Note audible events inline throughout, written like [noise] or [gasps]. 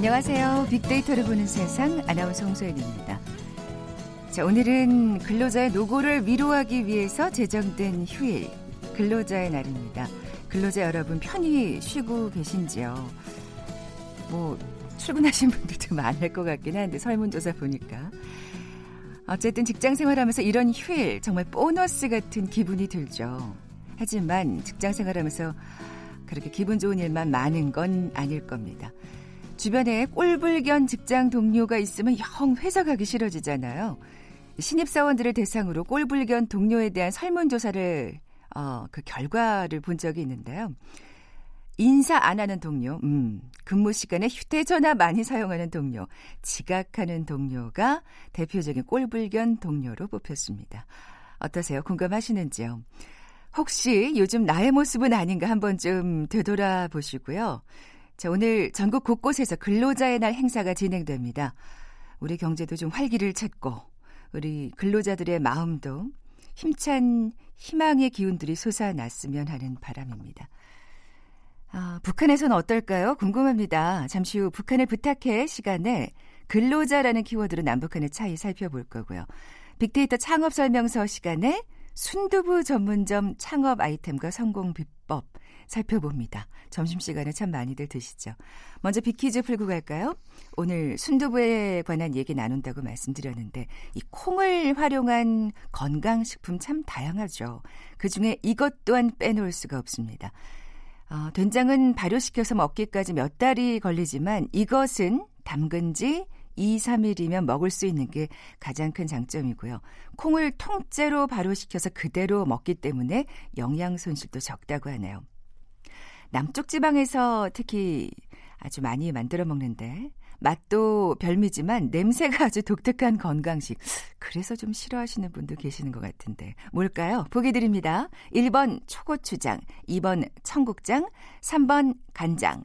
안녕하세요. 빅데이터를 보는 세상 아나운서 홍소연입니다. 자, 오늘은 근로자의 노고를 위로하기 위해서 제정된 휴일, 근로자의 날입니다. 근로자 여러분 편히 쉬고 계신지요? 뭐 출근하신 분들도 [laughs] 많을 것 같긴 한데 설문조사 보니까 어쨌든 직장 생활하면서 이런 휴일 정말 보너스 같은 기분이 들죠. 하지만 직장 생활하면서 그렇게 기분 좋은 일만 많은 건 아닐 겁니다. 주변에 꼴불견 직장 동료가 있으면 영 회사 가기 싫어지잖아요. 신입사원들을 대상으로 꼴불견 동료에 대한 설문조사를 어, 그 결과를 본 적이 있는데요. 인사 안 하는 동료, 음, 근무 시간에 휴대전화 많이 사용하는 동료, 지각하는 동료가 대표적인 꼴불견 동료로 뽑혔습니다. 어떠세요? 궁금하시는지요? 혹시 요즘 나의 모습은 아닌가 한 번쯤 되돌아보시고요. 자, 오늘 전국 곳곳에서 근로자의 날 행사가 진행됩니다. 우리 경제도 좀 활기를 찾고 우리 근로자들의 마음도 힘찬 희망의 기운들이 솟아났으면 하는 바람입니다. 아, 북한에서는 어떨까요? 궁금합니다. 잠시 후 북한을 부탁해 시간에 근로자라는 키워드로 남북한의 차이 살펴볼 거고요. 빅데이터 창업 설명서 시간에 순두부 전문점 창업 아이템과 성공 비법 살펴봅니다. 점심시간에 참 많이들 드시죠. 먼저 빅퀴즈 풀고 갈까요? 오늘 순두부에 관한 얘기 나눈다고 말씀드렸는데 이 콩을 활용한 건강식품 참 다양하죠. 그중에 이것 또한 빼놓을 수가 없습니다. 어, 된장은 발효시켜서 먹기까지 몇 달이 걸리지만 이것은 담근 지 2, 3일이면 먹을 수 있는 게 가장 큰 장점이고요. 콩을 통째로 발효시켜서 그대로 먹기 때문에 영양 손실도 적다고 하네요. 남쪽 지방에서 특히 아주 많이 만들어 먹는데 맛도 별미지만 냄새가 [laughs] 아주 독특한 건강식. 그래서 좀 싫어하시는 분도 계시는 것 같은데. 뭘까요? 보기 드립니다. 1번 초고추장, 2번 청국장, 3번 간장,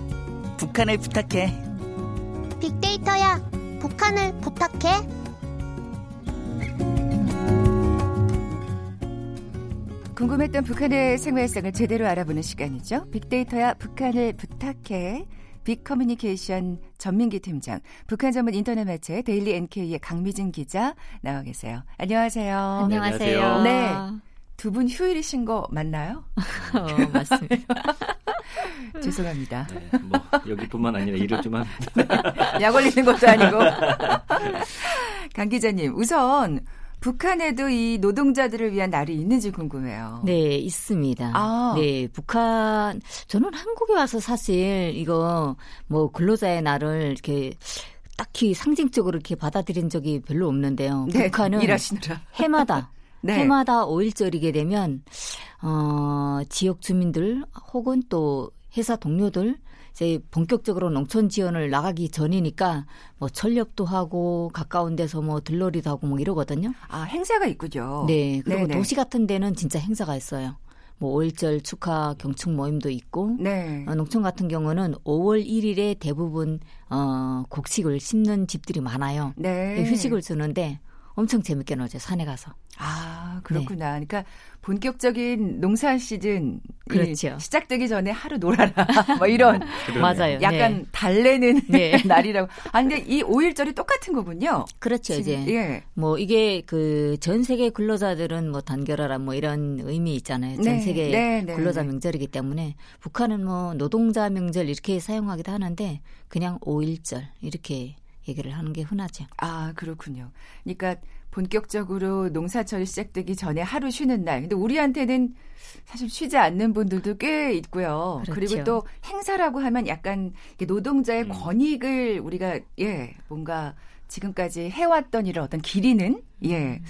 북한을 부탁해. 빅데이터야, 북한을 부탁해. 궁금했던 북한의 생활상을 제대로 알아보는 시간이죠. 빅데이터야, 북한을 부탁해. 빅커뮤니케이션 전민기 팀장, 북한 전문 인터넷 매체 데일리 NK의 강미진 기자 나와 계세요. 안녕하세요. 안녕하세요. 네. 두 분 휴일이신 거 맞나요? [laughs] 어, 맞습니다. [laughs] 죄송합니다. 네, 뭐 여기뿐만 아니라 일을 좀 합니다. [laughs] 약 올리는 것도 아니고. 강 기자님, 우선 북한에도 이 노동자들을 위한 날이 있는지 궁금해요. 네, 있습니다. 아. 네, 북한 저는 한국에 와서 사실 이거 뭐 근로자의 날을 이렇게 딱히 상징적으로 이렇게 받아들인 적이 별로 없는데요. 네, 북한은 일하시느라. 해마다 네. 해마다 5일절이게 되면 어 지역 주민들 혹은 또 회사 동료들 이제 본격적으로 농촌 지원을 나가기 전이니까 뭐 철렵도 하고 가까운 데서 뭐 들러리도 하고 뭐 이러거든요. 아, 행사가 있군요. 네. 그리고 네네. 도시 같은 데는 진짜 행사가 있어요. 뭐 5일절 축하 경축 모임도 있고 네. 어, 농촌 같은 경우는 5월 1일에 대부분 어 곡식을 심는 집들이 많아요. 네. 휴식을 주는데 엄청 재밌게 놀죠. 산에 가서. 아, 그렇구나. 그러니까 본격적인 농사 시즌 이 그렇죠. 시작되기 전에 하루 놀아라. [laughs] 뭐 이런 맞아요. 약간 네. 달래는 네. [laughs] 날이라고. 아, 근데 이 5일절이 똑같은 거군요. 그렇죠. 이제 예. 뭐 이게 그 전 세계 근로자들은 뭐 단결하라 뭐 이런 의미 있잖아요. 전 네, 세계 네, 네, 근로자 네. 명절이기 때문에 북한은 뭐 노동자 명절 이렇게 사용하기도 하는데 그냥 5일절 이렇게 얘기를 하는 게 흔하죠. 아, 그렇군요. 그러니까 본격적으로 농사철이 시작되기 전에 하루 쉬는 날. 근데 우리한테는 사실 쉬지 않는 분들도 꽤 있고요. 그 그렇죠. 리고또 행사라고 하면 약간 노동자의 음. 권익을 우리가 예, 뭔가 지금까지 해왔던 일을 어떤 기리는 예. 음.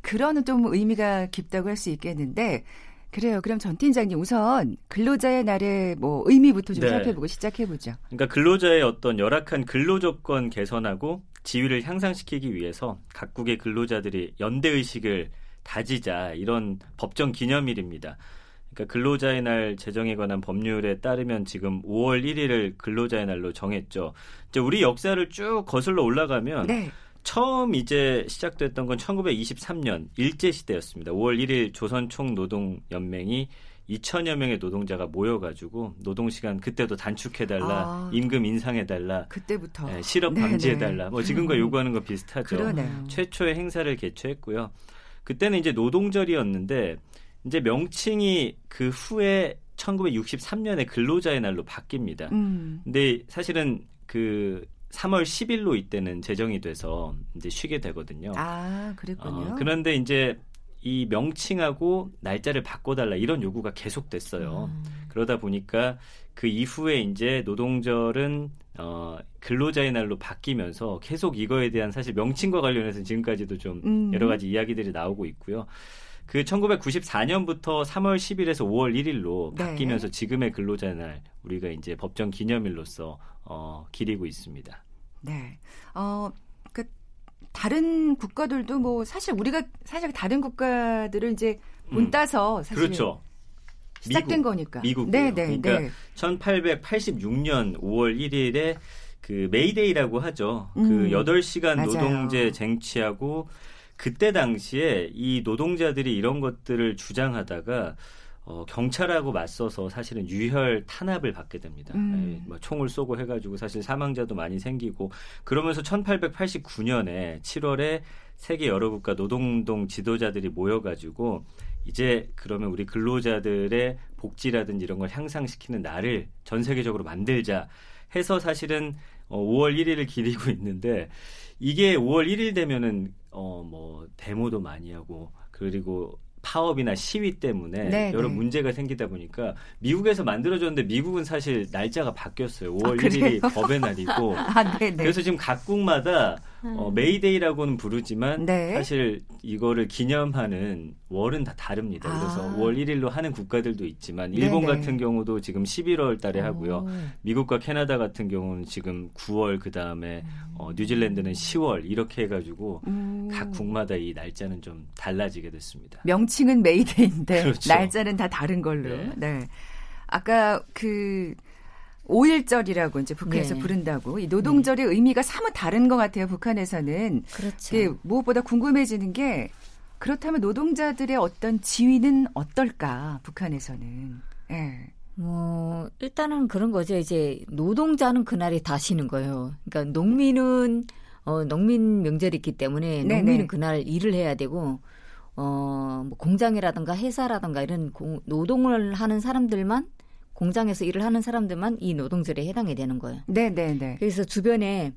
그런 좀 의미가 깊다고 할 수 있겠는데 그래요. 그럼 전 팀장님 우선 근로자의 날의 뭐 의미부터 좀 네. 살펴보고 시작해 보죠. 그러니까 근로자의 어떤 열악한 근로 조건 개선하고 지위를 향상시키기 위해서 각국의 근로자들이 연대 의식을 다지자 이런 법정 기념일입니다. 그러니까 근로자의 날 제정에 관한 법률에 따르면 지금 5월 1일을 근로자의 날로 정했죠. 이제 우리 역사를 쭉 거슬러 올라가면 네. 처음 이제 시작됐던 건 1923년 일제 시대였습니다. 5월 1일 조선 총노동연맹이 2천여 명의 노동자가 모여가지고 노동 시간 그때도 단축해달라, 아. 임금 인상해달라, 그때부터 예, 실업 네네. 방지해달라, 뭐 지금과 요구하는 거 비슷하죠. 그러네요. 최초의 행사를 개최했고요. 그때는 이제 노동절이었는데 이제 명칭이 그 후에 1963년에 근로자의 날로 바뀝니다. 음. 근데 사실은 그 3월 10일로 이때는 제정이 돼서 이제 쉬게 되거든요. 아, 그랬군요. 어, 그런데 이제 이 명칭하고 날짜를 바꿔달라 이런 요구가 계속됐어요. 음. 그러다 보니까 그 이후에 이제 노동절은 어, 근로자의 날로 바뀌면서 계속 이거에 대한 사실 명칭과 관련해서 지금까지도 좀 음. 여러 가지 이야기들이 나오고 있고요. 그 1994년부터 3월 10일에서 5월 1일로 네. 바뀌면서 지금의 근로자의 날 우리가 이제 법정 기념일로서 어, 기리고 있습니다. 네. 어, 그 다른 국가들도 뭐 사실 우리가 사실 다른 국가들을 이제 문 음. 따서 사실 그렇죠. 시작된 미국, 거니까. 미국이에요. 네, 네, 그러니까 네. 1886년 5월 1일에 그 메이데이라고 하죠. 음, 그 8시간 맞아요. 노동제 쟁취하고 그때 당시에 이 노동자들이 이런 것들을 주장하다가 어, 경찰하고 맞서서 사실은 유혈 탄압을 받게 됩니다. 음. 예, 뭐 총을 쏘고 해가지고 사실 사망자도 많이 생기고 그러면서 1889년에 7월에 세계 여러 국가 노동운동 지도자들이 모여가지고 이제 그러면 우리 근로자들의 복지라든지 이런 걸 향상시키는 날을 전 세계적으로 만들자 해서 사실은 어, 5월 1일을 기리고 있는데 이게 5월 1일 되면은 어 뭐 데모도 많이 하고 그리고 파업이나 시위 때문에 네, 여러 네. 문제가 생기다 보니까 미국에서 만들어졌는데 미국은 사실 날짜가 바뀌었어요. 5월 아, 그래요? 1일이 법의 날이고 [laughs] 아, 네, 네. 그래서 지금 각국마다 어, 메이데이라고는 부르지만 네. 사실 이거를 기념하는 월은 다 다릅니다. 그래서 아. 5월 1일로 하는 국가들도 있지만 일본 네네. 같은 경우도 지금 11월 달에 하고요. 오. 미국과 캐나다 같은 경우는 지금 9월 그다음에 어, 뉴질랜드는 10월 이렇게 해 가지고 음. 각 국마다 이 날짜는 좀 달라지게 됐습니다. 명칭은 메이데이인데 [laughs] 그렇죠. 날짜는 다 다른 걸로. 네. 네. 아까 그 5일절이라고 이제 북한에서 네. 부른다고 이 노동절의 의미가 사뭇 다른 것 같아요. 북한에서는. 그렇죠. 그 무엇보다 궁금해지는 게 그렇다면 노동자들의 어떤 지위는 어떨까? 북한에서는. 예. 뭐 일단은 그런 거죠. 이제 노동자는 그날에 다 쉬는 거예요. 그러니까 농민은 어 농민 명절이 있기 때문에 네네. 농민은 그날 일을 해야 되고 어뭐 공장이라든가 회사라든가 이런 공- 노동을 하는 사람들만 공장에서 일을 하는 사람들만 이 노동절에 해당이 되는 거예요. 네, 네, 네. 그래서 주변에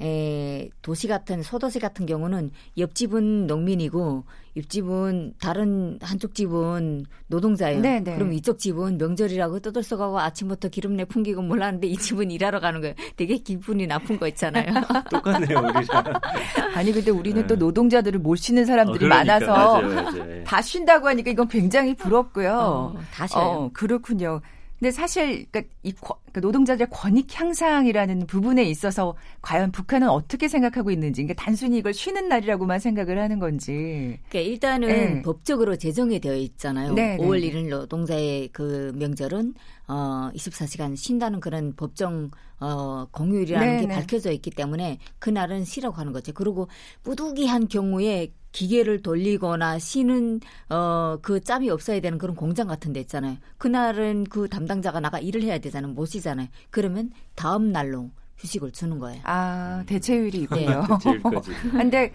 에, 도시 같은 소도시 같은 경우는 옆집은 농민이고 옆집은 다른 한쪽 집은 노동자예요. 네, 네. 그럼 이쪽 집은 명절이라고 떠들썩하고 아침부터 기름 내 풍기고 몰랐는데 이 집은 일하러 가는 거예요. 되게 기분이 나쁜 거 있잖아요. [laughs] 똑같네요, 우리랑. [laughs] 아니 근데 우리는 네. 또 노동자들을 못 쉬는 사람들이 어, 그러니까, 많아서 맞아요, 맞아요. 예. 다 쉰다고 하니까 이건 굉장히 부럽고요. 어, 다 쉬어요. 어, 그렇군요. 근데 사실 이 권- 그러니까 노동자들의 권익 향상이라는 부분에 있어서 과연 북한은 어떻게 생각하고 있는지, 그러니까 단순히 이걸 쉬는 날이라고만 생각을 하는 건지. 그러니까 일단은 네. 법적으로 제정이 되어 있잖아요. 네, 네, 5월 네. 1일 노동자의 그 명절은 어 24시간 쉰다는 그런 법정 어 공휴일이라는 네, 게 네. 밝혀져 있기 때문에 그날은 쉬라고 하는 거죠. 그리고 뿌두기한 경우에 기계를 돌리거나 쉬는 어 그 짬이 없어야 되는 그런 공장 같은 데 있잖아요. 그날은 그 담당자가 나가 일을 해야 되잖아요. 못 쉬잖아요. 그러면 다음 날로 휴식을 주는 거예요. 아 대체율이 있고요. 제일까지. [laughs] [laughs] 근데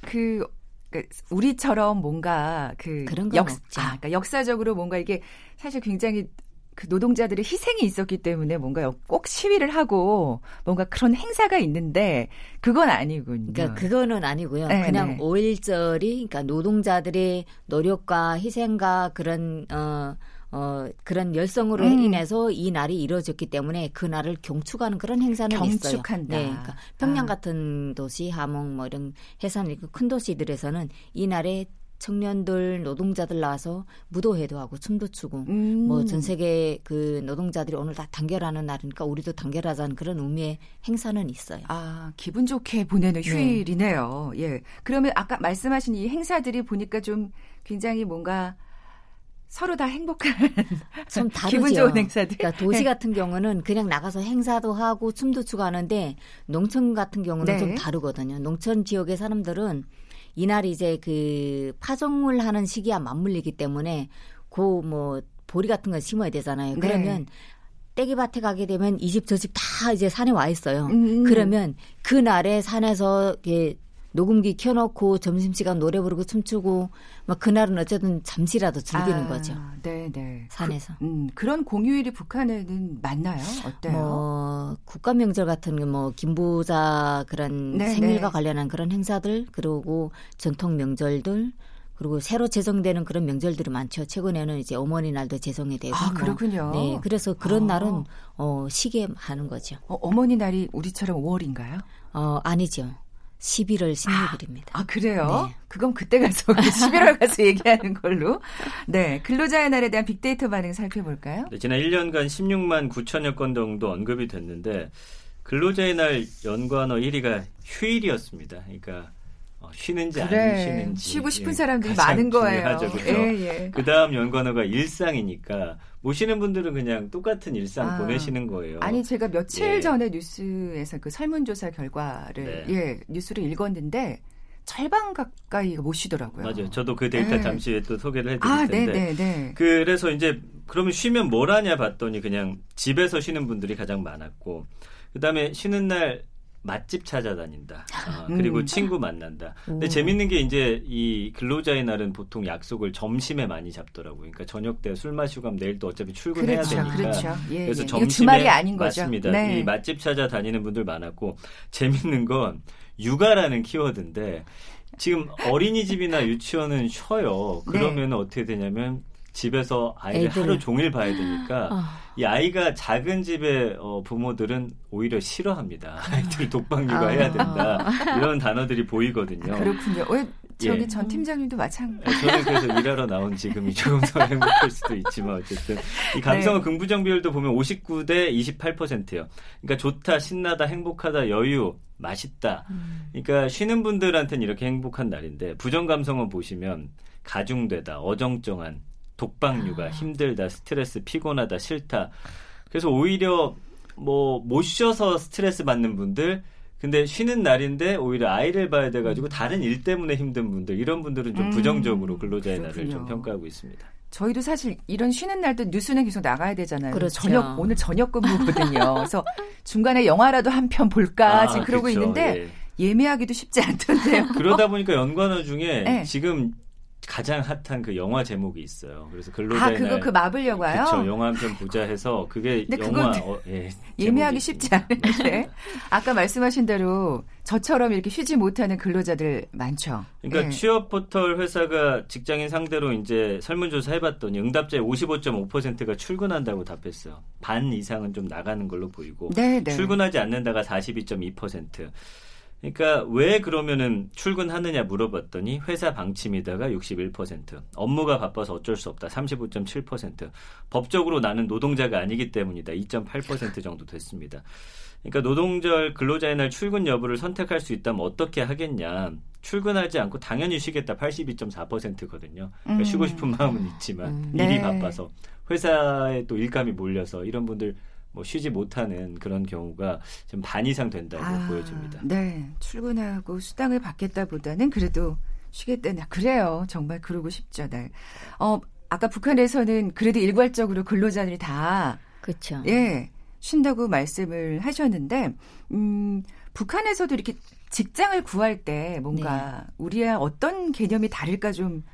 그, 그 우리처럼 뭔가 그 그런 건 역, 없죠. 아, 그러니까 역사적으로 뭔가 이게 사실 굉장히 그 노동자들의 희생이 있었기 때문에 뭔가 꼭 시위를 하고 뭔가 그런 행사가 있는데 그건 아니군요. 그러니까 그거는 아니고요. 네, 그냥 네. 5.1절이 그러니까 노동자들의 노력과 희생과 그런 어, 어 그런 열성으로 음. 인해서 이 날이 이루어졌기 때문에 그 날을 경축하는 그런 행사는 있어요. 경축한다. 네, 그러니까 평양 아. 같은 도시, 함흥 뭐 이런 해산 큰 도시들에서는 이 날에 청년들 노동자들 나와서 무도회도 하고 춤도 추고 음. 뭐전 세계 그 노동자들이 오늘 다 단결하는 날이니까 우리도 단결하자는 그런 의미의 행사는 있어요. 아, 기분 좋게 보내는 네. 휴일이네요. 예. 그러면 아까 말씀하신 이 행사들이 보니까 좀 굉장히 뭔가 서로 다 행복한 [laughs] 좀 다르죠. 기분 좋은 행사들. 그러니까 도시 네. 같은 경우는 그냥 나가서 행사도 하고 춤도 추고 하는데 농촌 같은 경우는 네. 좀 다르거든요. 농촌 지역의 사람들은 이날 이제 그 파종을 하는 시기와 맞물리기 때문에 그뭐 보리 같은 거 심어야 되잖아요. 네. 그러면 떼기밭에 가게 되면 이 집 저 집 다 이제 산에 와 있어요. 음. 그러면 그 날에 산에서 이렇게 녹음기 켜놓고 점심시간 노래 부르고 춤추고 막 그날은 어쨌든 잠시라도 즐기는 아, 거죠. 네, 네. 산에서. 그, 음, 그런 공휴일이 북한에는 많나요? 어때요? 뭐 국가 명절 같은 게뭐 김부자 그런 네, 생일과 네. 관련한 그런 행사들 그리고 전통 명절들 그리고 새로 제정되는 그런 명절들이 많죠. 최근에는 이제 어머니 날도 제정이 되고 아, 뭐. 그렇군요. 네, 그래서 그런 아. 날은 어 쉬게 하는 거죠. 어, 어머니 날이 우리처럼 5월인가요? 어 아니죠. 11월 16일입니다. 아, 그래요? 네. 그건 그때 가서 [laughs] 11월 가서 얘기하는 걸로. 네. 근로자의 날에 대한 빅데이터 반응 살펴볼까요? 네, 지난 1년간 16만 9천여 건 정도 언급이 됐는데 근로자의 날 연관어 1위가 휴일이었습니다. 그러니까 어, 쉬는지 안 그래. 쉬는지 쉬고 싶은 예, 사람들이 가장 많은 거예요. 그렇죠? 예, 예. 그 다음 연관어가 일상이니까 모시는 분들은 그냥 똑같은 일상 아. 보내시는 거예요. 아니 제가 며칠 예. 전에 뉴스에서 그 설문조사 결과를 네. 예 뉴스를 읽었는데 절반 가까이가 못 쉬더라고요. 맞아요. 저도 그 데이터 네. 잠시 후에 또 소개를 해드릴 아, 텐데. 네, 네, 네. 그래서 이제 그러면 쉬면 뭘 하냐 봤더니 그냥 집에서 쉬는 분들이 가장 많았고 그다음에 쉬는 날 맛집 찾아다닌다. 아, 그리고 음. 친구 만난다. 근데 오. 재밌는 게 이제 이 근로자의 날은 보통 약속을 점심에 많이 잡더라고요. 그러니까 저녁 때 술 마시고 가면 내일 또 어차피 출근해야 그렇죠, 되니까. 그렇죠. 예, 그래서 예. 점심에 주말이 아닌 거죠. 맞습니다. 네. 이 맛집 찾아다니는 분들 많았고 재밌는 건 육아라는 키워드인데 지금 어린이집이나 유치원은 쉬어요. 네. 그러면 어떻게 되냐면 집에서 아이를 애들. 하루 종일 봐야 되니까 아. 이 아이가 작은 집의 어, 부모들은 오히려 싫어합니다. [laughs] 아이들 독방 아. 육아해야 된다. 이런 단어들이 보이거든요. 그렇군요. 왜 저기 예. 전 팀장님도 마찬가지. 네, 저는 그래서 일하러 나온 지금이 조금 더 행복할 수도 있지만 어쨌든 이 감성어 네. 긍부정 비율도 보면 59대 28%예요. 그러니까 좋다, 신나다, 행복하다, 여유, 맛있다. 그러니까 쉬는 분들한테는 이렇게 행복한 날인데 부정 감성어 보시면 가중되다, 어정쩡한, 독방 육아, 힘들다, 스트레스, 피곤하다, 싫다. 그래서 오히려 뭐 못 쉬어서 스트레스 받는 분들 근데 쉬는 날인데 오히려 아이를 봐야 돼가지고 다른 일 때문에 힘든 분들 이런 분들은 좀 음, 부정적으로 근로자의 날을 그렇군요. 좀 평가하고 있습니다. 저희도 사실 이런 쉬는 날도 뉴스는 계속 나가야 되잖아요. 그렇죠. 저녁 오늘 저녁 근무거든요. 그래서 중간에 영화라도 한 편 볼까 아, 지금 그러고 그렇죠. 있는데 예. 예매하기도 쉽지 않던데요. 그러다 보니까 연관어 중에 네. 지금 가장 핫한 그 영화 제목이 있어요. 그래서 아 근로자의 그거 날 그 마블 영화요? 그렇죠. 영화 한 편 보자 해서 그게 영화 어, 예, [laughs] 예매하기 쉽지. 않은데 [laughs] 아까 말씀하신 대로 저처럼 이렇게 쉬지 못하는 근로자들 많죠. 그러니까 예. 취업 포털 회사가 직장인 상대로 이제 설문조사 해봤더니 응답자의 55.5%가 출근한다고 답했어요. 반 이상은 좀 나가는 걸로 보이고 네, 네. 출근하지 않는다가 42.2%. 그러니까 왜 그러면은 출근하느냐 물어봤더니 회사 방침이다가 61%, 업무가 바빠서 어쩔 수 없다 35.7%, 법적으로 나는 노동자가 아니기 때문이다 2.8% 정도 됐습니다. 그러니까 노동절 근로자의 날 출근 여부를 선택할 수 있다면 어떻게 하겠냐? 출근하지 않고 당연히 쉬겠다 82.4%거든요. 그러니까 음. 쉬고 싶은 마음은 있지만 음. 일이 네. 바빠서 회사에 또 일감이 몰려서 이런 분들 뭐 쉬지 못하는 그런 경우가 지금 반 이상 된다고 보여집니다. 네, 출근하고 수당을 받겠다보다는 그래도 쉬겠다는 그래요. 정말 그러고 싶죠. 네. 어, 아까 북한에서는 그래도 일괄적으로 근로자들이 다 그렇죠. 예, 쉰다고 말씀을 하셨는데, 음, 북한에서도 이렇게 직장을 구할 때 뭔가 네. 우리와 어떤 개념이 다를까 좀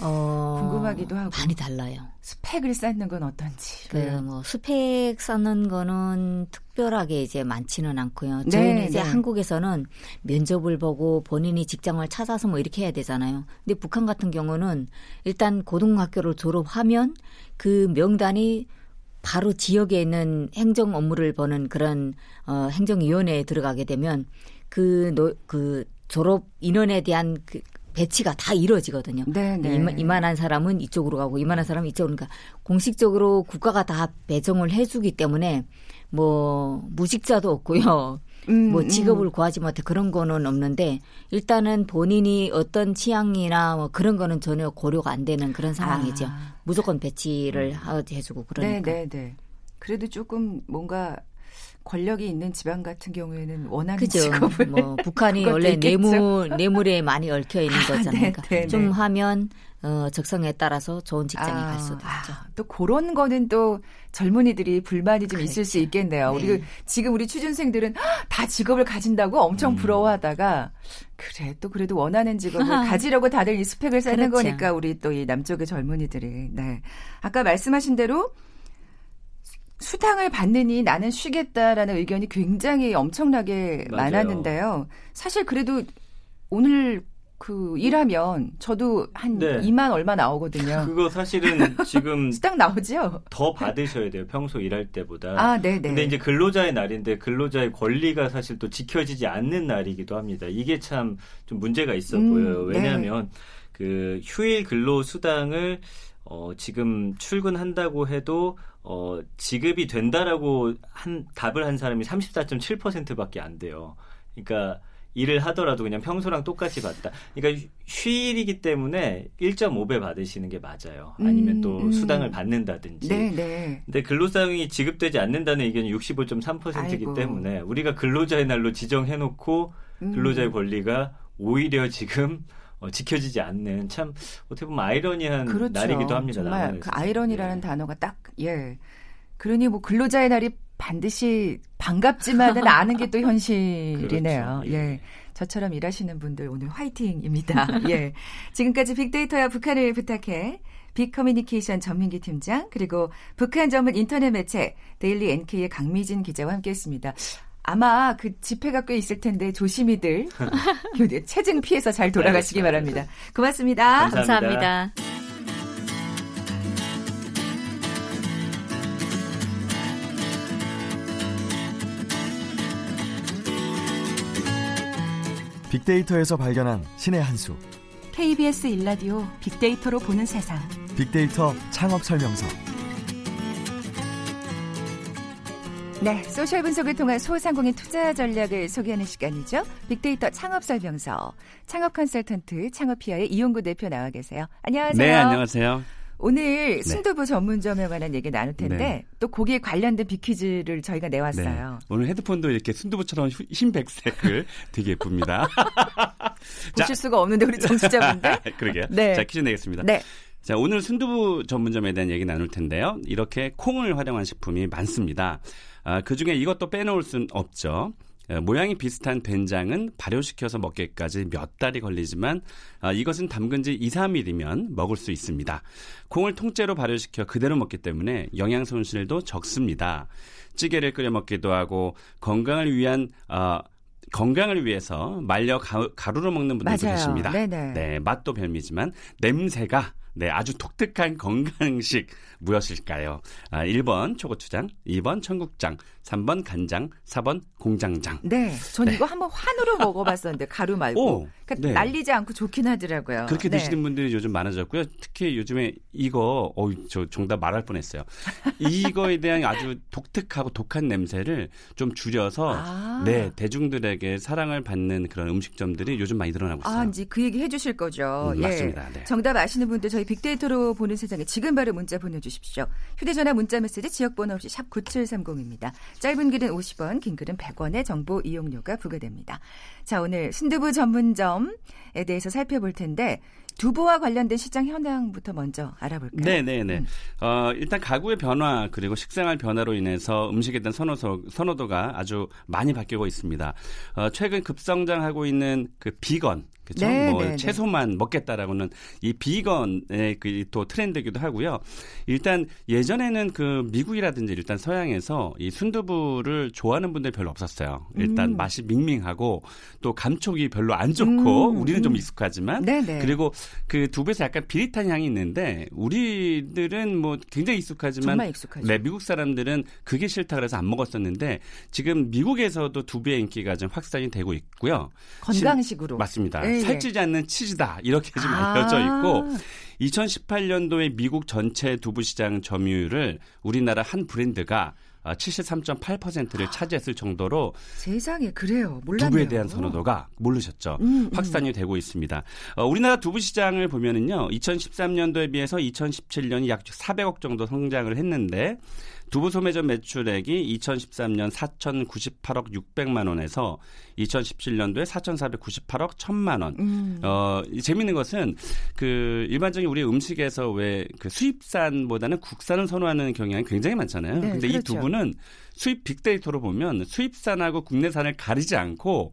어, 궁금하기도 하고. 많이 달라요. 스펙을 쌓는 건 어떤지. 그뭐 스펙 쌓는 거는 특별하게 이제 많지는 않고요. 네, 저희는 이제 네. 한국에서는 면접을 보고 본인이 직장을 찾아서 뭐 이렇게 해야 되잖아요. 근데 북한 같은 경우는 일단 고등학교를 졸업하면 그 명단이 바로 지역에 있는 행정 업무를 보는 그런 어 행정위원회에 들어가게 되면 그, 노, 그 졸업 인원에 대한 그 배치가 다 이루어지거든요. 네, 네. 이만, 이만한 사람은 이쪽으로 가고 이만한 사람은 이쪽으로 그러니까 공식적으로 국가가 다 배정을 해주기 때문에 뭐 무직자도 없고요. 음, 뭐 음. 직업을 구하지 못해 그런 거는 없는데 일단은 본인이 어떤 취향이나 뭐 그런 거는 전혀 고려가 안 되는 그런 상황이죠. 아. 무조건 배치를 하- 해주고 그러니까. 네, 네, 네. 그래도 조금 뭔가 권력이 있는 지방 같은 경우에는 원하는 그죠. 직업을 뭐 [laughs] 북한이 원래 있겠죠. 뇌물 뇌물에 많이 얽혀 있는 [laughs] 아, 거잖아요. 네, 그러니까 네, 좀 네. 하면 어, 적성에 따라서 좋은 직장에 아, 갈 수도 있죠. 아, 또 그런 거는 또 젊은이들이 불만이 좀 있을 수 있겠네요. 네. 우리 지금 우리 취준생들은 [gasps] 다 직업을 가진다고 엄청 음. 부러워하다가 그래 또 그래도 원하는 직업을 [laughs] 가지려고 다들 이 스펙을 쌓는 그렇죠. 거니까 우리 또 이 남쪽의 젊은이들이 네 아까 말씀하신 대로 수당을 받느니 나는 쉬겠다라는 의견이 굉장히 엄청나게 맞아요. 많았는데요. 사실 그래도 오늘 그 일하면 저도 한 네. 2만 얼마 나오거든요. 그거 사실은 [laughs] 지금 수당 나오죠? 더 받으셔야 돼요. 평소 일할 때보다. 아, 네, 네. 근데 이제 근로자의 날인데 근로자의 권리가 사실 또 지켜지지 않는 날이기도 합니다. 이게 참 좀 문제가 있어 음, 보여요. 네. 왜냐하면 그 휴일 근로 수당을 어 지금 출근한다고 해도 어 지급이 된다라고 한 답을 한 사람이 34.7%밖에 안 돼요. 그러니까 일을 하더라도 그냥 평소랑 똑같이 받다. 그러니까 휴- 휴일이기 때문에 1.5배 받으시는 게 맞아요. 아니면 음, 또 음. 수당을 받는다든지. 네, 네. 근데 근로사용이 지급되지 않는다는 의견이 65.3%이기 아이고. 때문에 우리가 근로자의 날로 지정해놓고 음. 근로자의 권리가 오히려 지금 어, 지켜지지 않는 참 어떻게 보면 아이러니한 그렇죠. 날이기도 합니다. 정말. 그 아이러니라는 예. 단어가 딱 예. 그러니 뭐 근로자의 날이 반드시 반갑지만은 않은 게또 현실이네요. 그렇죠. 예. 예. 저처럼 일하시는 분들 오늘 화이팅입니다. [laughs] 예. 지금까지 빅데이터야 북한을 부탁해 빅커뮤니케이션 전민기 팀장 그리고 북한 전문 인터넷 매체 데일리 NK의 강미진 기자와 함께했습니다. 아마 그 집회가 꽤 있을 텐데 조심히들 [laughs] 체증 피해서 잘 돌아가시기 알겠습니다. 바랍니다. 고맙습니다. 감사합니다. 감사합니다. 빅데이터에서 발견한 신의 한 수. KBS 1라디오 빅데이터로 보는 세상. 빅데이터 창업 설명서. 네, 소셜 분석을 통한 소상공인 투자 전략을 소개하는 시간이죠. 빅데이터 창업 설명서. 창업 컨설턴트 창업피아의 이용구 대표 나와 계세요. 안녕하세요. 네, 안녕하세요. 오늘 순두부 전문점에 관한 얘기 나눌 텐데 네. 또 거기에 관련된 빅퀴즈를 저희가 내왔어요. 네. 오늘 헤드폰도 이렇게 순두부처럼 흰- 흰백색을 [laughs] 되게 예쁩니다. [laughs] 보실 수가 없는데 우리 정치자분들. [laughs] 그러게요. 네. 자, 퀴즈 내겠습니다. 네. 자, 오늘 순두부 전문점에 대한 얘기 나눌 텐데요. 이렇게 콩을 활용한 식품이 많습니다. 아, 그 중에 이것도 빼놓을 순 없죠. 어, 모양이 비슷한 된장은 발효시켜서 먹기까지 몇 달이 걸리지만 아, 이것은 담근 지 2, 3일이면 먹을 수 있습니다. 콩을 통째로 발효시켜 그대로 먹기 때문에 영양 손실도 적습니다. 찌개를 끓여 먹기도 하고 건강을 위한 어, 건강을 위해서 말려 가, 가루로 먹는 분들도 맞아요. 계십니다. 네네. 네, 맛도 별미지만 냄새가 네, 아주 독특한 건강식 무엇일까요? 아, 1번 초고추장, 2번 청국장, 3번 간장, 4번 공장장. 네. 전 이거 한번 환으로 [laughs] 먹어봤었는데 가루 말고. 오, 그러니까 네. 날리지 않고 좋긴 하더라고요. 그렇게 네. 드시는 분들이 요즘 많아졌고요. 특히 요즘에 이거, 어, 저 정답 말할 뻔했어요. 이거에 [laughs] 대한 아주 독특하고 독한 냄새를 좀 줄여서 아. 네 대중들에게 사랑을 받는 그런 음식점들이 요즘 많이 늘어나고 있어요. 아, 이제 그 얘기 해주실 거죠. 음, 맞습니다. 네. 정답 아시는 분들 저희 빅데이터로 보는 세상에 지금 바로 문자 보내주 십시오. 휴대전화 문자 메시지 지역번호 없이 샵 9730입니다. 짧은 글은 50원, 긴 글은 100원의 정보 이용료가 부과됩니다. 자, 오늘 순두부 전문점에 대해서 살펴볼 텐데 두부와 관련된 시장 현황부터 먼저 알아볼까요? 네, 네, 네. 음. 어, 일단 가구의 변화 그리고 식생활 변화로 인해서 음식에 대한 선호도, 선호도가 아주 많이 바뀌고 있습니다. 어, 최근 급성장하고 있는 그 비건 그렇죠? 네, 뭐 네, 네. 채소만 먹겠다라고는 이 비건의 그 또 트렌드이기도 하고요. 일단 예전에는 그 미국이라든지 일단 서양에서 이 순두부를 좋아하는 분들 별로 없었어요. 일단 음. 맛이 밍밍하고 또 감촉이 별로 안 좋고 음, 우리는 좀 음. 익숙하지만 네, 네. 그리고 그 두부에서 약간 비릿한 향이 있는데 우리들은 뭐 굉장히 익숙하지만. 네, 미국 사람들은 그게 싫다 그래서 안 먹었었는데 지금 미국에서도 두부의 인기가 좀 확산이 되고 있고요. 건강식으로. 맞습니다. 예, 예. 살찌지 않는 치즈다 이렇게 좀 아. 알려져 있고 2018년도에 미국 전체 두부 시장 점유율을 우리나라 한 브랜드가 어, 73.8%를 차지했을 정도로 세상에 그래요. 몰랐네요. 두부에 대한 선호도가 모르셨죠. 음, 음. 확산이 되고 있습니다. 어, 우리나라 두부 시장을 보면은요, 2013년도에 비해서 2017년이 약 400억 정도 성장을 했는데 두부 소매점 매출액이 2013년 4,098억 600만 원에서 2017년도에 4,498억 1,000만 원. 음. 어, 이 재밌는 것은 그 일반적인 우리 음식에서 왜 그 수입산보다는 국산을 선호하는 경향이 굉장히 많잖아요. 네, 근데 이 그렇죠. 두부는 수입 빅데이터로 보면 수입산하고 국내산을 가리지 않고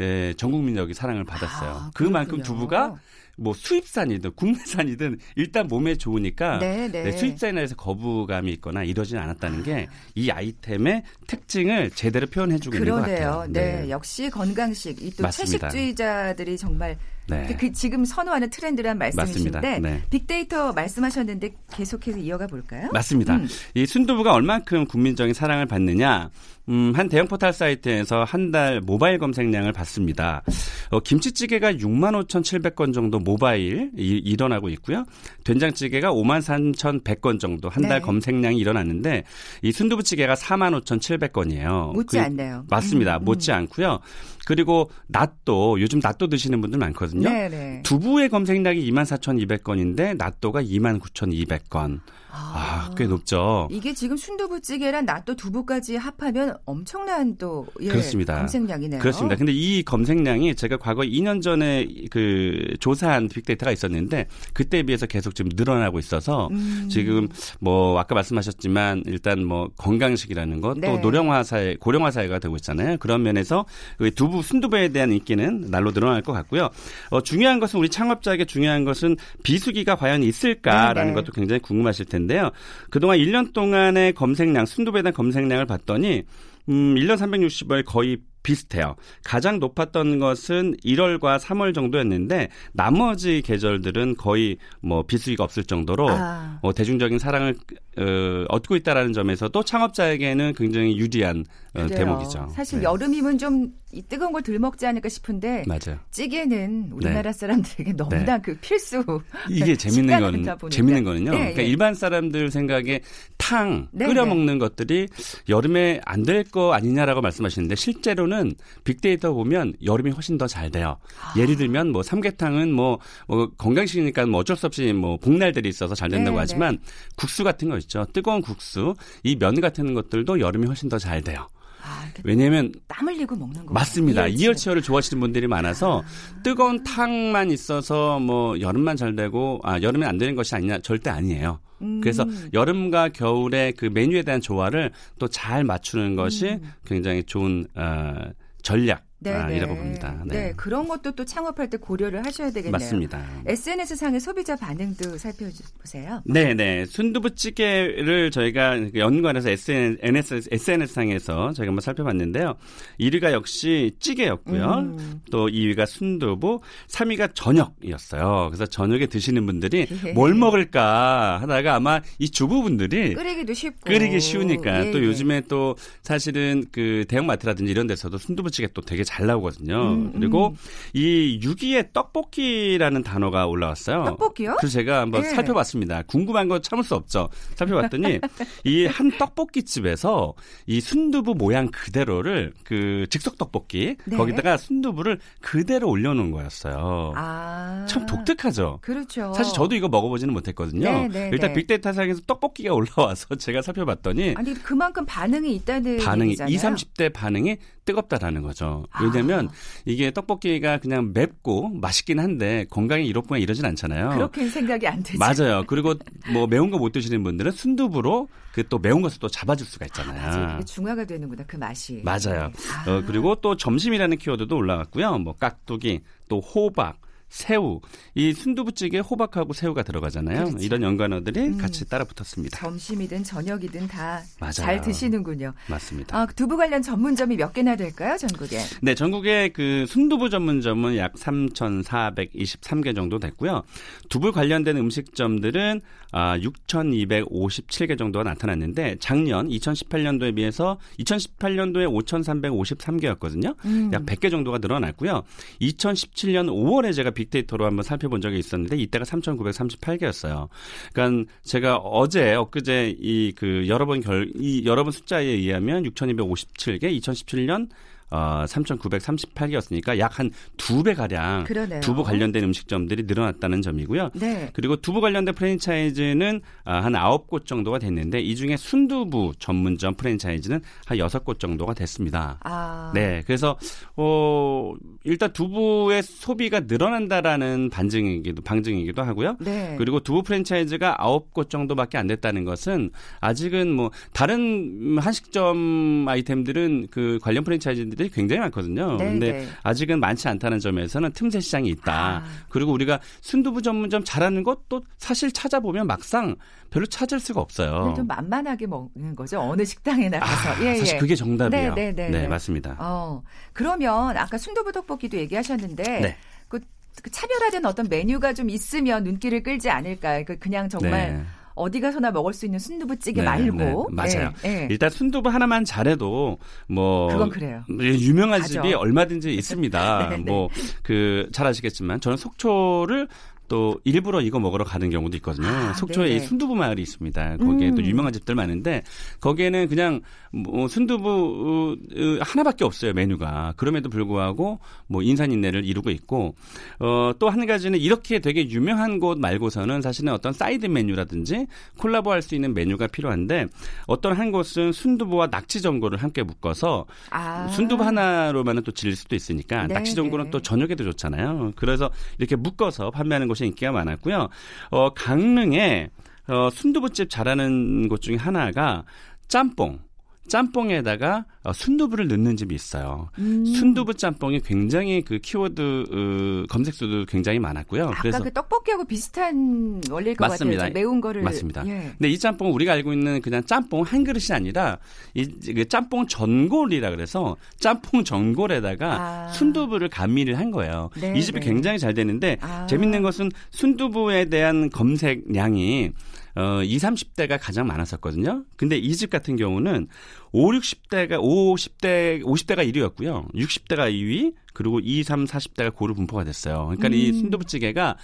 예, 전 국민적인 사랑을 받았어요. 아, 그만큼. 두부가 뭐 수입산이든 국내산이든 일단 몸에 좋으니까 네, 네. 네, 수입산에 대해서 거부감이 있거나 이러진 않았다는 게 이 아이템의 특징을 제대로 표현해주고 있는 것. 같아요. 네. 역시 건강식. 이 또. 채식주의자들이 정말 네. 그 지금 선호하는 트렌드란 말씀이신데. 네. 빅데이터 말씀하셨는데 계속해서 이어가 볼까요? 맞습니다. 음. 이 순두부가 얼만큼 국민적인 사랑을 받느냐? 음, 한 대형 포털 사이트에서 한 달 모바일 검색량을 봤습니다. 어, 김치찌개가 6만 5,700건 정도 모바일 이, 일어나고 있고요. 된장찌개가 5만 3,100건 정도 한달 네. 검색량이 일어났는데 이 순두부찌개가 4만 5,700건이에요. 못지 않네요. 맞습니다. 음, 음. 못지 않고요. 그리고 낫또 요즘 낫또 드시는 분들 많거든요. 네, 네. 두부의 검색량이 24,200건인데 낫또가 29,200건. 아, 꽤 높죠. 이게 지금 순두부찌개랑 낫또 두부까지 합하면 엄청난 또 예, 그렇습니다. 검색량이네요. 그렇습니다. 근데 이 검색량이 제가 과거 2년 전에 그 조사한 빅데이터가 있었는데 그때에 비해서 계속 지금 늘어나고 있어서 음. 지금 뭐 아까 말씀하셨지만 일단 뭐 건강식이라는 것또 네. 노령화 사회, 고령화 사회가 되고 있잖아요. 그런 면에서 그 두부 순두부에 대한 인기는 날로 늘어날 것 같고요. 어, 중요한 것은 우리 창업자에게 중요한 것은 비수기가 과연 있을까라는 네, 네. 것도 굉장히 궁금하실 텐데 요. 그동안 1년 동안의 검색량, 대한 검색량을 봤더니 음, 1년 360일 거의 비슷해요. 가장 높았던 것은 1월과 3월 정도였는데 나머지 계절들은 거의 뭐 비수기가 없을 정도로 아. 어, 대중적인 사랑을 어, 얻고 있다라는 점에서도 창업자에게는 굉장히 유리한 어. 대목이죠. 사실 네. 여름이면 좀이 뜨거운 걸덜 먹지 않을까 싶은데 맞아요. 찌개는 우리나라 사람들에게 너무나 그 필수 [laughs] 이게 재밌는 보니까. 재밌는 거는요. 예, 그러니까 예. 일반 사람들 생각에 탕 네, 끓여 네. 먹는 것들이 여름에 안 될 거 아니냐라고 말씀하시는데 실제로는 빅데이터 보면 여름이 훨씬 더 잘 돼요. 아. 예를 들면 뭐 삼계탕은 뭐, 뭐 건강식이니까 뭐 어쩔 수 없이 뭐 복날들이 있어서 잘 된다고 네, 하지만 국수 같은 거 있죠. 뜨거운 국수, 이 면 같은 것들도 여름이 훨씬 더 잘 돼요. 아, 왜냐하면 땀 흘리고 먹는 거 맞습니다. 이열치열을 좋아하시는 분들이 많아서 뜨거운 탕만 있어서 뭐 여름만 잘 되고 아 여름에 안 되는 것이 아니냐 절대 아니에요. 음. 그래서 여름과 겨울의 그 메뉴에 대한 조화를 또 잘 맞추는 것이 음. 굉장히 좋은 어, 전략 네, 아, 네. 이라고 봅니다. 네. 그런 것도 또 창업할 때 고려를 하셔야 되겠네요. 맞습니다. SNS 상의 소비자 반응도 살펴보세요. 네 네. 순두부찌개를 저희가 연관해서 SNS, SNS상에서 저희가 한번 살펴봤는데요. 1위가 역시 찌개였고요. 음. 또 2위가 순두부, 3위가 저녁이었어요. 그래서 저녁에 드시는 분들이 예. 뭘 먹을까 하다가 아마 이 주부분들이 끓이기도 쉽고 끓이기 쉬우니까 예, 또 예. 요즘에 또 사실은 그 대형마트라든지 이런 데서도 순두부찌개 또 되게 잘 나오거든요. 음, 그리고 음. 이 6위에 떡볶이라는 단어가 올라왔어요. 떡볶이요? 그래서 제가 한번 예. 살펴봤습니다. 궁금한 거 참을 수 없죠. 살펴봤더니 이 한 떡볶이 집에서 이 순두부 모양 그대로를 그 즉석 떡볶이 네. 거기다가 순두부를 그대로 올려놓은 거였어요. 아. 참 독특하죠. 그렇죠. 사실 저도 이거 먹어보지는 못했거든요. 네, 네, 일단 네. 빅데이터 상에서 떡볶이가 올라와서 [laughs] 제가 살펴봤더니 아니 그만큼 반응이 있다는 반응이 얘기잖아요. 20, 30대 반응이 뜨겁다라는 거죠. 아. 왜냐하면 이게 떡볶이가 그냥 맵고 맛있긴 한데 건강에 이롭거나 이러진 않잖아요. 그렇게 생각이 안 되죠. 맞아요. 그리고 뭐 매운 거 못 드시는 분들은 순두부로 그 또 매운 것을 또 잡아줄 수가 있잖아요. 맞아요. 이게 중화가 되는구나 그 맛이. 맞아요. 아. 어, 그리고 또 점심이라는 키워드도 올라갔고요. 뭐 깍두기, 또 호박, 새우. 이 순두부찌개 호박하고 새우가 들어가잖아요. 그렇죠. 이런 연관어들이 음. 같이 따라 붙었습니다. 점심이든 저녁이든 다. 잘 드시는군요. 맞습니다. 아, 두부 관련 전문점이 몇 개나 될까요, 전국에? 네, 전국에 그 순두부 전문점은 약 3,423개 정도 됐고요. 두부 관련된 음식점들은 아, 6,257개 정도가 나타났는데 작년 2018년도에 비해서 2018년도에 5,353개였거든요. 음. 약 100개 정도가 늘어났고요. 2017년 5월에 제가 빅데이터로 한번 살펴본 적이 있었는데 이때가 3,938개였어요. 그러니까 제가 어제 엊그제 이 그 여러 번 결 이 여러 번 숫자에 의하면 6,257개, 2017년 어, 3,938개였으니까 약 한 두 배 가량 그러네요. 두부 관련된 음식점들이 늘어났다는 점이고요. 네. 그리고 두부 관련된 프랜차이즈는 아, 한 아홉 곳 정도가 됐는데 이 중에 순두부 전문점 프랜차이즈는 한 여섯 곳 정도가 됐습니다. 아. 네, 그래서 어 일단 두부의 소비가 늘어난다라는 반증이기도 방증이기도 하고요. 네. 그리고 두부 프랜차이즈가 아홉 곳 정도밖에 안 됐다는 것은 아직은 뭐 다른 한식점 아이템들은 그 관련 프랜차이즈 들이 굉장히 많거든요. 네, 근데 네. 아직은 많지 않다는 점에서는 틈새 시장이 있다. 아. 그리고 우리가 순두부 전문점 잘하는 것도 사실 찾아보면 막상 별로 찾을 수가 없어요. 좀 만만하게 먹는 거죠. 어느 식당에 나가서. 아, 예, 사실 예. 그게 정답이에요. 네, 네, 네, 네. 맞습니다. 어. 그러면 아까 순두부 떡볶이도 얘기하셨는데 네. 그, 그 차별화된 어떤 메뉴가 좀 있으면 눈길을 끌지 않을까. 그 그냥 정말 네. 어디 가서나 먹을 수 있는 순두부찌개 네, 말고. 네, 맞아요. 예, 예. 일단 순두부 하나만 잘해도 뭐 그건 그래요. 유명한 가죠. 집이 얼마든지 있습니다. [laughs] 네, 네. 뭐그 잘 아시겠지만 저는 속초를 또 일부러 이거 먹으러 가는 경우도 있거든요. 아, 속초에 네네. 이 순두부 마을이 있습니다. 거기에 또 음. 유명한 집들 많은데 거기에는 그냥 뭐 순두부 하나밖에 없어요 메뉴가. 그럼에도 불구하고 뭐 인산인해를 이루고 있고 어, 또 한 가지는 이렇게 되게 유명한 곳 말고서는 사실은 어떤 사이드 메뉴라든지 콜라보할 수 있는 메뉴가 필요한데 어떤 한 곳은 순두부와 낙지 전골을 함께 묶어서 아. 순두부 하나로만은 또 질릴 수도 있으니까 네, 낙지 전골은 네. 또 저녁에도 좋잖아요. 그래서 이렇게 묶어서 판매하는 곳이 인기가 많았고요. 어, 강릉에 어, 순두부집 잘하는 곳 중에 하나가 짬뽕. 짬뽕에다가 어, 순두부를 넣는 집이 있어요. 음. 순두부 짬뽕이 굉장히 그 키워드 어, 검색수도 굉장히 많았고요. 아까 그래서 그 떡볶이하고 비슷한 원리일 것 맞습니다. 같아요. 좀 매운 거를 맞습니다. 예. 근데 이 짬뽕 우리가 알고 있는 그냥 짬뽕 한 그릇이 아니라 이, 그 짬뽕 전골이라 그래서 짬뽕 전골에다가 아. 순두부를 가미를 한 거예요. 네, 이 집이 네. 굉장히 잘 되는데 아. 재밌는 것은 순두부에 대한 검색량이 어, 20, 30대가 가장 많았었거든요. 근데 이 집 같은 경우는 5, 60대가 50대 50대가 1위였고요. 60대가 2위, 그리고 2, 3, 40대가 고루 분포가 됐어요. 그러니까 이 음. 순두부찌개가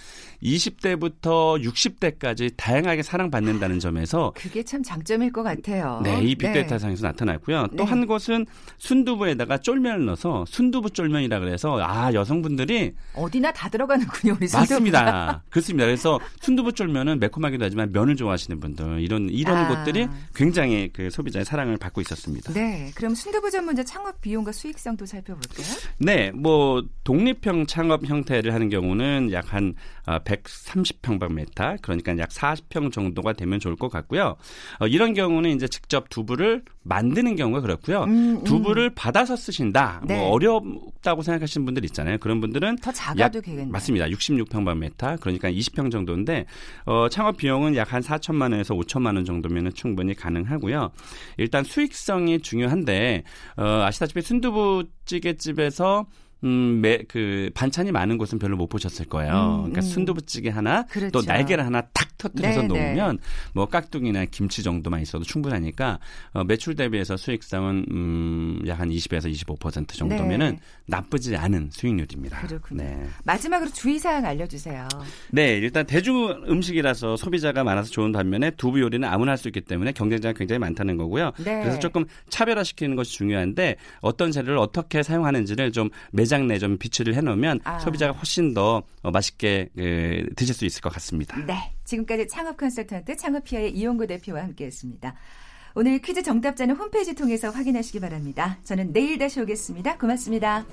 20대부터 60대까지 다양하게 사랑받는다는 점에서 그게 참 장점일 것 같아요. 네, 이 빅데이터 상에서 나타났고요. 또 네. 한 곳은 순두부에다가 쫄면을 넣어서 순두부 쫄면이라 그래서 아 여성분들이 어디나 다 들어가는군요, 우리 순두부가. 맞습니다. 그렇습니다. 그래서 순두부 쫄면은 매콤하기도 하지만 면을 좋아하시는 분들 이런 이런 아. 곳들이 굉장히 그 소비자의 사랑을 받고 있었 습니다. 네, 그럼 순두부 전문점 창업 비용과 수익성도 살펴볼까요? 네, 뭐 독립형 창업 형태를 하는 경우는 약 한 130평방미터, 그러니까 약 40평 정도가 되면 좋을 것 같고요. 어, 이런 경우는 이제 직접 두부를 만드는 경우가 그렇고요. 음, 음. 두부를 받아서 쓰신다. 네. 뭐 어렵다고 생각하시는 분들 있잖아요. 그런 분들은 더 작아도 되겠네요. 맞습니다. 66평방미터, 그러니까 20평 정도인데 어, 창업 비용은 약 한 4천만 원에서 5천만 원 정도면 충분히 가능하고요. 일단 수익성 이 중요한데 어, 아시다시피 순두부 찌개집에서 음, 매, 그, 반찬이 많은 곳은 별로 못 보셨을 거예요. 음, 그러니까 음. 순두부찌개 하나, 그렇죠. 또 날개를 하나 탁 터뜨려서 네, 네. 놓으면, 뭐, 깍두기나 김치 정도만 있어도 충분하니까, 어, 매출 대비해서 수익성은, 음, 약 한 20에서 25% 정도면은 네. 나쁘지 않은 수익률입니다. 그렇군요. 네. 마지막으로 주의사항 알려주세요. 네, 일단 대중 음식이라서 소비자가 많아서 좋은 반면에 두부 요리는 아무나 할 수 있기 때문에 경쟁자가 굉장히 많다는 거고요. 네. 그래서 조금 차별화시키는 것이 중요한데 어떤 재료를 어떻게 사용하는지를 좀 매장 내 좀 비치를 해놓으면 아. 소비자가 훨씬 더 어, 맛있게 에, 드실 수 있을 것 같습니다. 네, 지금까지 창업 컨설턴트 창업피아의 이용구 대표와 함께했습니다. 오늘 퀴즈 정답자는 홈페이지 통해서 확인하시기 바랍니다. 저는 내일 다시 오겠습니다. 고맙습니다.